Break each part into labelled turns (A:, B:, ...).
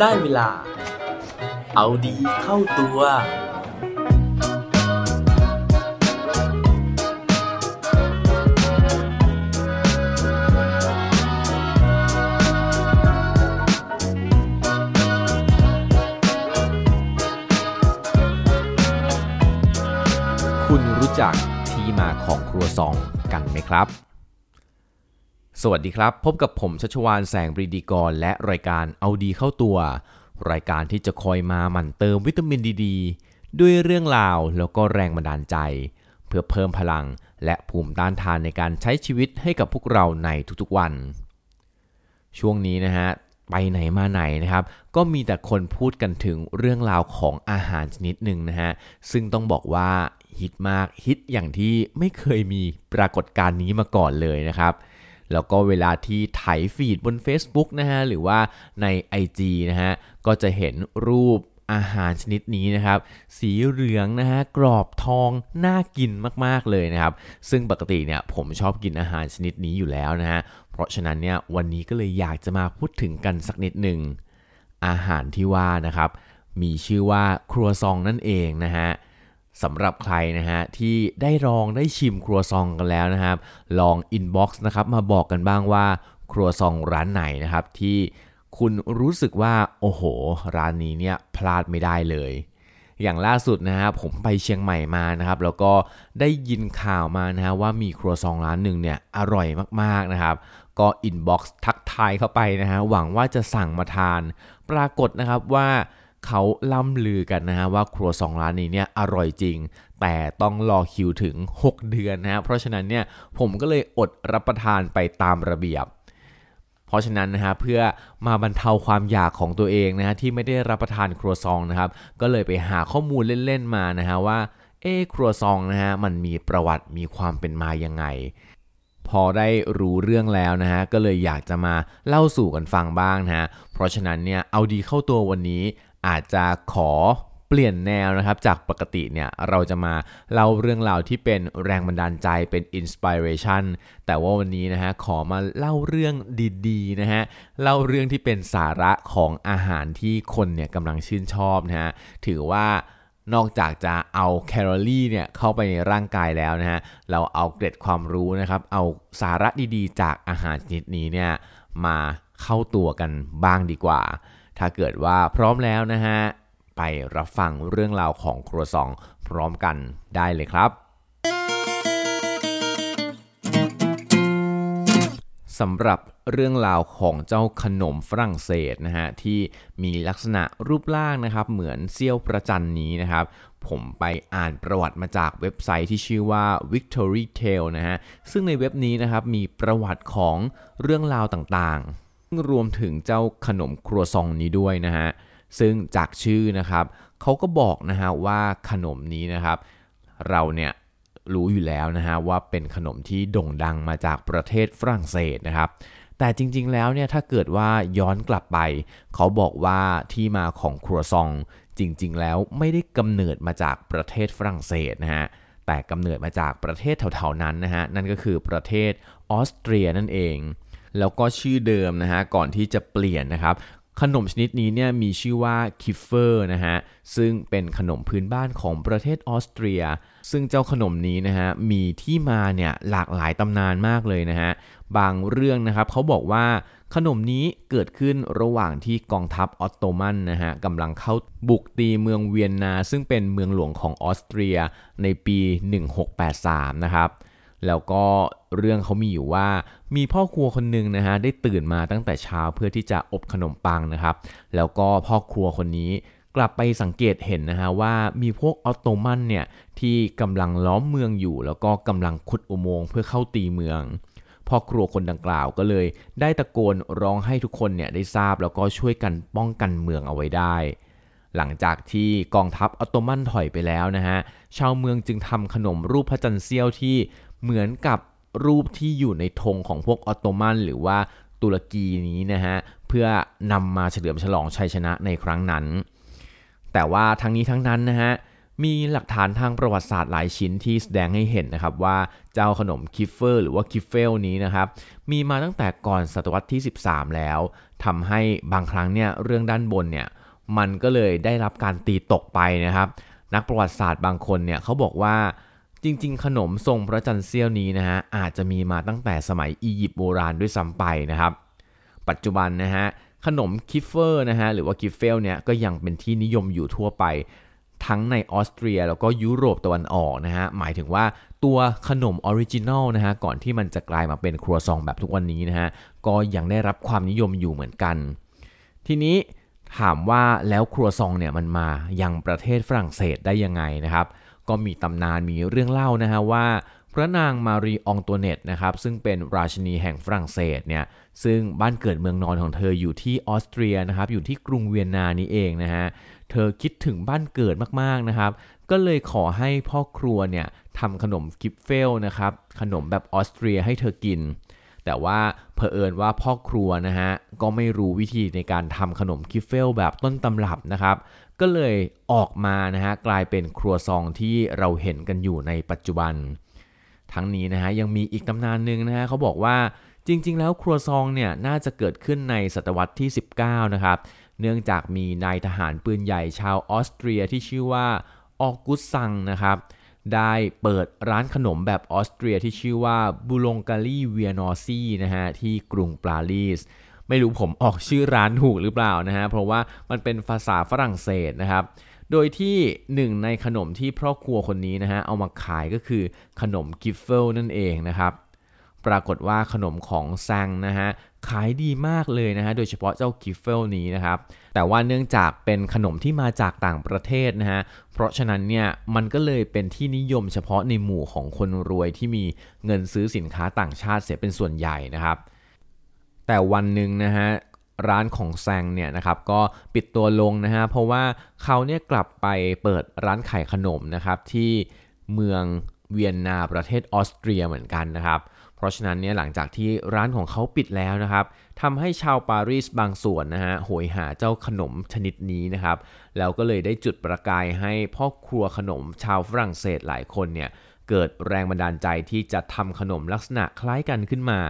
A: ได้เวลา เอาดีเข้าตัว
B: คุณรู้จักที่มาของครัวซองกันไหมครับ สวัสดีครับ พบกับผมชัชวานแสงปรีดีกร และรายการเอาดีเข้าตัว รายการที่จะคอยมาหมั่นเติมวิตามินดีดด้วยเรื่องราวแล้วก็แรงบันดาลใจ เพื่อเพิ่มพลังและภูมิต้านทานในการใช้ชีวิตให้กับพวกเราในทุกๆวัน ช่วงนี้นะฮะไปไหนมาไหนนะครับ ก็มีแต่คนพูดกันถึงเรื่องราวของอาหารชนิดหนึ่งนะฮะซึ่งต้องบอกว่าฮิตมากฮิตอย่างที่ไม่เคยมีปรากฏการณ์นี้มาก่อนเลยนะครับ แล้วก็เวลาที่ไถฟีดบน Facebook นะฮะหรือว่าใน IG นะฮะก็จะเห็นรูปอาหารชนิดนี้นะครับ สีเหลืองนะฮะกรอบทองน่ากินมากๆเลยนะครับ ซึ่งปกติเนี่ยผมชอบกินอาหารชนิดนี้อยู่แล้วนะฮะเพราะฉะนั้นเนี่ยวันนี้ก็เลยอยากจะมาพูดถึงกันสักนิดหนึ่งอาหารที่ว่านะครับ มีชื่อว่าครัวซองนั่นเองนะฮะ สำหรับใครนะฮะที่ได้ลองได้ชิมครัวซองกันแล้วนะครับ ลอง inbox นะครับมาบอกกันบ้างว่าครัวซองร้านไหนนะครับ ที่คุณรู้สึกว่าโอ้โห ร้านนี้เนี่ยพลาดไม่ได้เลย อย่างล่าสุดนะฮะผมไปเชียงใหม่มานะครับ แล้วก็ได้ยินข่าวมานะฮะว่ามีครัวซองร้านหนึ่งเนี่ยอร่อยมากๆนะครับ ก็ inbox ทักทายเข้าไปนะฮะหวังว่าจะสั่งมาทาน ปรากฏนะครับว่า เขาล่ำลือกันนะฮะว่าครัวซองร้านนี้เนี่ยอร่อยจริง แต่ต้องรอคิวถึง 6 เดือนนะฮะเพราะฉะนั้นเนี่ยผมก็เลยอดรับประทานไปตามระเบียบ เพราะฉะนั้นนะฮะเพื่อมาบรรเทาความอยากของตัวเองนะฮะที่ไม่ได้รับประทานครัวซองนะครับก็เลยไปหาข้อมูลเล่นๆมานะฮะว่าเอ๊ครัวซองนะฮะมันมีประวัติมีความเป็นมายังไง พอได้รู้เรื่องแล้วนะฮะก็เลยอยากจะมาเล่าสู่กันฟังบ้างนะฮะเพราะฉะนั้นเนี่ยเอาดีเข้าตัววันนี้ อาจจะขอเปลี่ยนแนวนะครับ จากปกติเนี่ยเราจะมาเล่าเรื่องราวที่เป็นแรงบันดาลใจเป็นอินสปิเรชันแต่ว่าวันนี้นะฮะขอมาเล่าเรื่องดีๆนะฮะเล่าเรื่องที่เป็นสาระของอาหารที่คนเนี่ยกำลังชื่นชอบนะฮะถือว่านอกจากจะเอาแคลอรี่เนี่ยเข้าไปในร่างกายแล้วนะฮะเราเอาเกร็ดความรู้นะครับ เอาสาระดีๆ จากอาหารชนิดนี้เนี่ยมาเข้าตัวกันบ้างดีกว่า ถ้าเกิดว่าพร้อมแล้วนะฮะ ไปรับฟังเรื่องราวของครัวซองพร้อมกันได้เลยครับสำหรับเรื่องราวของเจ้าขนมฝรั่งเศสนะฮะที่มีลักษณะรูปร่างนะครับ เหมือนเซี่ยวประจันนี้นะครับ ผมไปอ่านประวัติมาจากเว็บไซต์ที่ชื่อว่า Victory Tale นะฮะซึ่งในเว็บนี้นะครับมีประวัติของเรื่องราวต่างๆ รวมถึงเจ้าขนมครัวซองนี้ด้วยนะฮะซึ่งจากชื่อนะครับเขาก็บอกนะฮะว่าขนมนี้นะครับ เราเนี่ยรู้อยู่แล้วนะฮะว่าเป็นขนมที่โด่งดังมาจากประเทศฝรั่งเศสนะครับ แต่จริงๆแล้วเนี่ยถ้าเกิดว่าย้อนกลับไป เขาบอกว่าที่มาของครัวซองจริงๆแล้วไม่ได้กำเนิดมาจากประเทศฝรั่งเศสนะฮะแต่กำเนิดมาจากประเทศแถวๆนั้นนะฮะนั่นก็คือประเทศออสเตรียนั่นเอง แล้วก็ชื่อเดิมนะฮะก่อนที่จะเปลี่ยนนะครับขนมชนิดนี้เนี่ยมีชื่อว่าคิฟเฟอร์นะฮะซึ่งเป็นขนมพื้นบ้านของประเทศออสเตรีย ซึ่งเจ้าขนมนี้นะฮะมีที่มาเนี่ยหลากหลายตำนานมากเลยนะฮะบางเรื่องนะครับเขาบอกว่าขนมนี้เกิดขึ้นระหว่างที่กองทัพออตโตมันนะฮะกำลังเข้าบุกตีเมืองเวียนนา ซึ่งเป็นเมืองหลวงของออสเตรียในปี 1683 นะครับ แล้วก็เรื่องเขามีอยู่ว่า มีพ่อครัวคนหนึ่งนะฮะได้ตื่นมาตั้งแต่เช้าเพื่อที่จะอบขนมปังนะครับ แล้วก็พ่อครัวคนนี้กลับไปสังเกตเห็นนะฮะว่ามีพวกออตโตมันเนี่ยที่กำลังล้อมเมืองอยู่ แล้วก็กำลังขุดอุโมงค์เพื่อเข้าตีเมืองพ่อครัวคนดังกล่าวก็เลย ได้ตะโกนร้องให้ทุกคนเนี่ยได้ทราบแล้วก็ช่วยกันป้องกันเมืองเอาไว้ได้ หลังจากที่กองทัพออตโตมันถอยไปแล้วนะฮะ ชาวเมืองจึงทำขนมรูปพระจันทร์เสี้ยวที่เหมือนกับรูปที่อยู่ในธงของพวกออตโตมันหรือว่าตุรกีนี้นะฮะ เพื่อนำมาเฉลิมฉลองชัยชนะในครั้งนั้น แต่ว่าทั้งนี้ทั้งนั้นนะฮะมีหลักฐานทางประวัติศาสตร์หลายชิ้นที่แสดงให้เห็นนะครับว่าเจ้าขนมคิฟเฟอร์หรือว่าคิฟเฟลนี้นะครับมีมาตั้งแต่ก่อนศตวรรษที่ 13 แล้วทำให้บางครั้งเนี่ยเรื่องด้านบนเนี่ย มันก็เลยได้รับการตีตกไปนะครับ นักประวัติศาสตร์บางคนเนี่ยเขาบอกว่าจริง ๆ ขนมทรงพระจันทร์เสี้ยวนี้นะฮะอาจจะมีมาตั้งแต่สมัยอียิปต์โบราณด้วยซ้ำไปนะครับ ปัจจุบันนะฮะขนมคิฟเฟอร์นะฮะหรือว่าคิฟเฟลเนี่ยก็ยังเป็นที่นิยมอยู่ทั่วไป ทั้งในออสเตรียแล้วก็ยุโรปตะวันออกนะฮะหมายถึงว่าตัวขนม original นะฮะก่อนที่มันจะกลายมาเป็นครัวซองแบบทุกวันนี้นะฮะก็ยังได้รับความนิยมอยู่เหมือนกัน ทีนี้ ถามว่าแล้วครัวซองเนี่ยมันมายังประเทศฝรั่งเศสได้ยังไงนะครับ ก็มีตำนานมีเรื่องเล่านะฮะว่า พระนางมารี อองตัวเนตนะครับซึ่งเป็นราชินีแห่งฝรั่งเศสเนี่ยซึ่งบ้านเกิดเมืองนอนของเธออยู่ที่ออสเตรียนะครับอยู่ที่กรุงเวียนนานี้เองนะฮะเธอคิดถึงบ้านเกิดมากๆนะครับก็เลยขอให้พ่อครัวเนี่ยทำขนมคิฟเฟลนะครับขนมแบบออสเตรียให้เธอกิน แต่ว่าเผอิญว่าพ่อครัวนะฮะก็ไม่รู้วิธีในการทำขนมคิฟเฟลแบบต้นตำรับนะครับ ก็เลยออกมานะฮะกลายเป็นครัวซองที่เราเห็นกันอยู่ในปัจจุบัน ทั้งนี้นะฮะยังมีอีกตำนานหนึ่งนะฮะเขาบอกว่าจริง ๆ แล้วครัวซองเนี่ยน่าจะเกิดขึ้นในศตวรรษที่ 19 นะครับ เนื่องจากมีนายทหารปืนใหญ่ชาวออสเตรียที่ชื่อว่าออกุสซังนะครับ ได้เปิดร้านขนมแบบออสเตรียที่ชื่อว่า Boulangerie Viennoise นะฮะที่กรุงปารีสไม่รู้ผมออกชื่อร้านถูกหรือเปล่านะฮะเพราะว่ามันเป็นภาษาฝรั่งเศสนะครับ โดยที่หนึ่งในขนมที่พ่อครัวคนนี้นะฮะเอามาขายก็คือขนม Kipferl นั่นเองนะครับปรากฏว่าขนมของแซงนะฮะ ขายดีมากเลยนะฮะ โดยเฉพาะเจ้ากิฟเฟลนี้นะครับ แต่ว่าเนื่องจากเป็นขนมที่มาจากต่างประเทศนะฮะ เพราะฉะนั้นเนี่ยมันก็เลยเป็นที่นิยมเฉพาะในหมู่ของคนรวยที่มีเงินซื้อสินค้าต่างชาติเสียเป็นส่วนใหญ่นะครับ แต่วันหนึ่งนะฮะร้านของแซงเนี่ยนะครับก็ปิดตัวลงนะฮะเพราะว่าเขาเนี่ยกลับไปเปิดร้านขายขนมนะครับที่เมืองเวียนนาประเทศออสเตรียเหมือนกันนะครับ เพราะฉะนั้นเนี่ยหลังจากที่ร้านของเขาปิดแล้วนะครับทำให้ชาวปารีสบางส่วนนะฮะโหยหาเจ้าขนมชนิดนี้นะครับ แล้วก็เลยได้จุดประกายให้พ่อครัวขนมชาวฝรั่งเศสหลายคนเนี่ยเกิดแรงบันดาลใจที่จะทำขนมลักษณะคล้ายกันขึ้นมา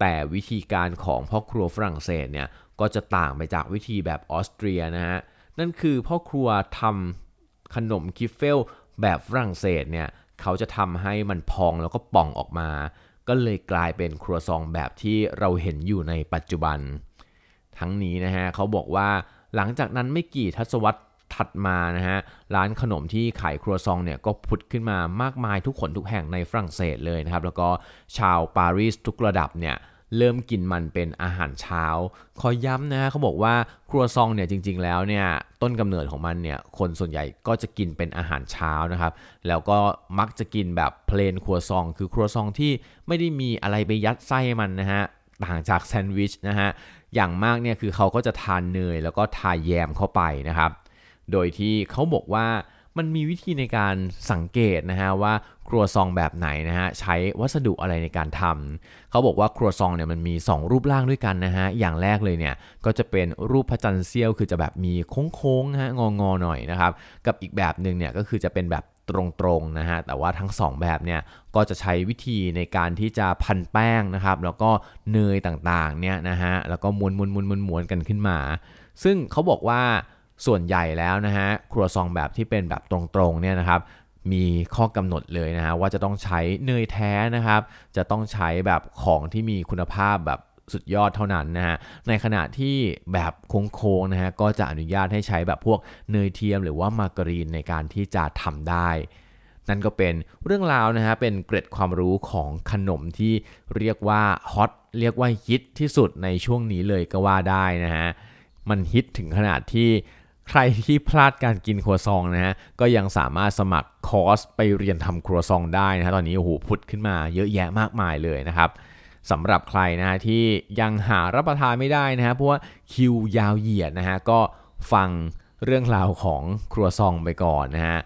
B: แต่วิธีการของพ่อครัวฝรั่งเศสเนี่ยก็จะต่างไปจากวิธีแบบออสเตรียนะฮะนั่นคือพ่อครัวทำขนมคิฟเฟลแบบฝรั่งเศสเนี่ยเขาจะทำให้มันพองแล้วก็ป่องออกมา ก็เลยกลายเป็นครัวซองแบบที่เราเห็นอยู่ในปัจจุบัน ทั้งนี้นะฮะเขาบอกว่าหลังจากนั้นไม่กี่ทศวรรษถัดมานะฮะร้านขนมที่ขายครัวซองเนี่ยก็ผุดขึ้นมามากมายทุกคนทุกแห่งในฝรั่งเศสเลยนะครับ แล้วก็ชาวปารีสทุกระดับเนี่ย เริ่มกินมันเป็นอาหารเช้า ขอย้ำนะฮะเขาบอกว่าครัวซองเนี่ยจริง ๆ แล้วเนี่ยต้นกำเนิดของมันเนี่ยคนส่วนใหญ่ก็จะกินเป็นอาหารเช้านะครับ แล้วก็มักจะกินแบบเพลนครัวซอง คือครัวซองที่ไม่ได้มีอะไรไปยัดไส้มันนะฮะต่างจากแซนด์วิชนะฮะอย่างมากเนี่ยคือเขาก็จะทานเนยแล้วก็ทาแยมเข้าไปนะครับ โดยที่เขาบอกว่า มันมีวิธีในการสังเกตนะฮะว่าครัวซองแบบไหนนะฮะใช้วัสดุอะไรในการทำเขาบอกว่าครัวซองเนี่ยมันมี 2 รูปร่างด้วยกันนะฮะอย่างแรกเลยเนี่ยก็จะเป็นรูปพระจันทร์เสี้ยวคือจะแบบมีโค้งๆนะฮะงอๆหน่อยนะครับกับอีกแบบหนึ่งเนี่ยก็คือจะเป็นแบบตรงๆนะฮะแต่ว่าทั้ง 2 แบบเนี่ยก็จะใช้วิธีในการที่จะพันแป้งนะครับ แล้วก็เนยต่างๆเนี่ยนะฮะแล้วก็ม้วนๆๆๆกันขึ้นมา ซึ่งเขาบอกว่า ส่วนใหญ่แล้วนะฮะครัวซองแบบที่เป็นแบบตรงๆเนี่ยนะครับมีข้อกำหนดเลยนะฮะว่าจะต้องใช้เนยแท้นะครับ จะต้องใช้แบบของที่มีคุณภาพแบบสุดยอดเท่านั้นนะฮะ ในขณะที่แบบโค้งๆนะฮะก็จะอนุญาตให้ใช้แบบพวกเนยเทียมหรือว่ามาการีนในการที่จะทำได้ นั่นก็เป็นเรื่องราวนะฮะเป็นเกร็ดความรู้ของขนมที่เรียกว่าฮอตเรียกว่าฮิตที่สุดในช่วงนี้เลยก็ว่าได้นะฮะ มันฮิตถึงขนาดที่ ใครที่พลาดการกินครัวซองนะฮะก็ยังสามารถสมัครคอร์สไปเรียนทำครัวซองได้นะฮะตอนนี้โอ้โหพุดขึ้นมาเยอะแยะมากมายเลยนะครับสำหรับใครนะฮะที่ยังหารับประทานไม่ได้นะฮะเพราะว่าคิวยาวเหยียดนะฮะก็ฟังเรื่องราวของครัวซองไปก่อนนะฮะ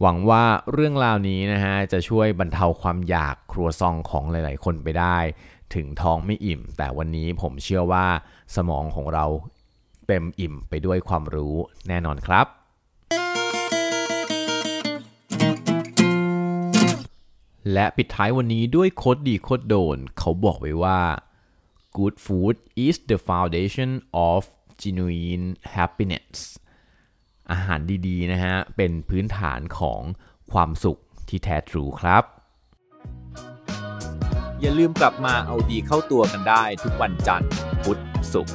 B: หวังว่าเรื่องราวนี้นะฮะจะช่วยบรรเทาความอยากครัวซองของหลาย ๆ คนไปได้ ถึงท้องไม่อิ่ม แต่วันนี้ผมเชื่อว่าสมองของเรา เต็มอิ่มไปด้วยความรู้แน่นอนครับ
C: และปิดท้ายวันนี้ด้วยโคดดีโคดโดน เขาบอกไว้ว่า good food is the foundation of genuine happiness อาหารดีๆนะฮะ เป็นพื้นฐานของความสุขที่แท้ทรูครับ
B: อย่าลืมกลับมาเอาดีเข้าตัวกันได้ทุกวันจันทร์พุธศุกร์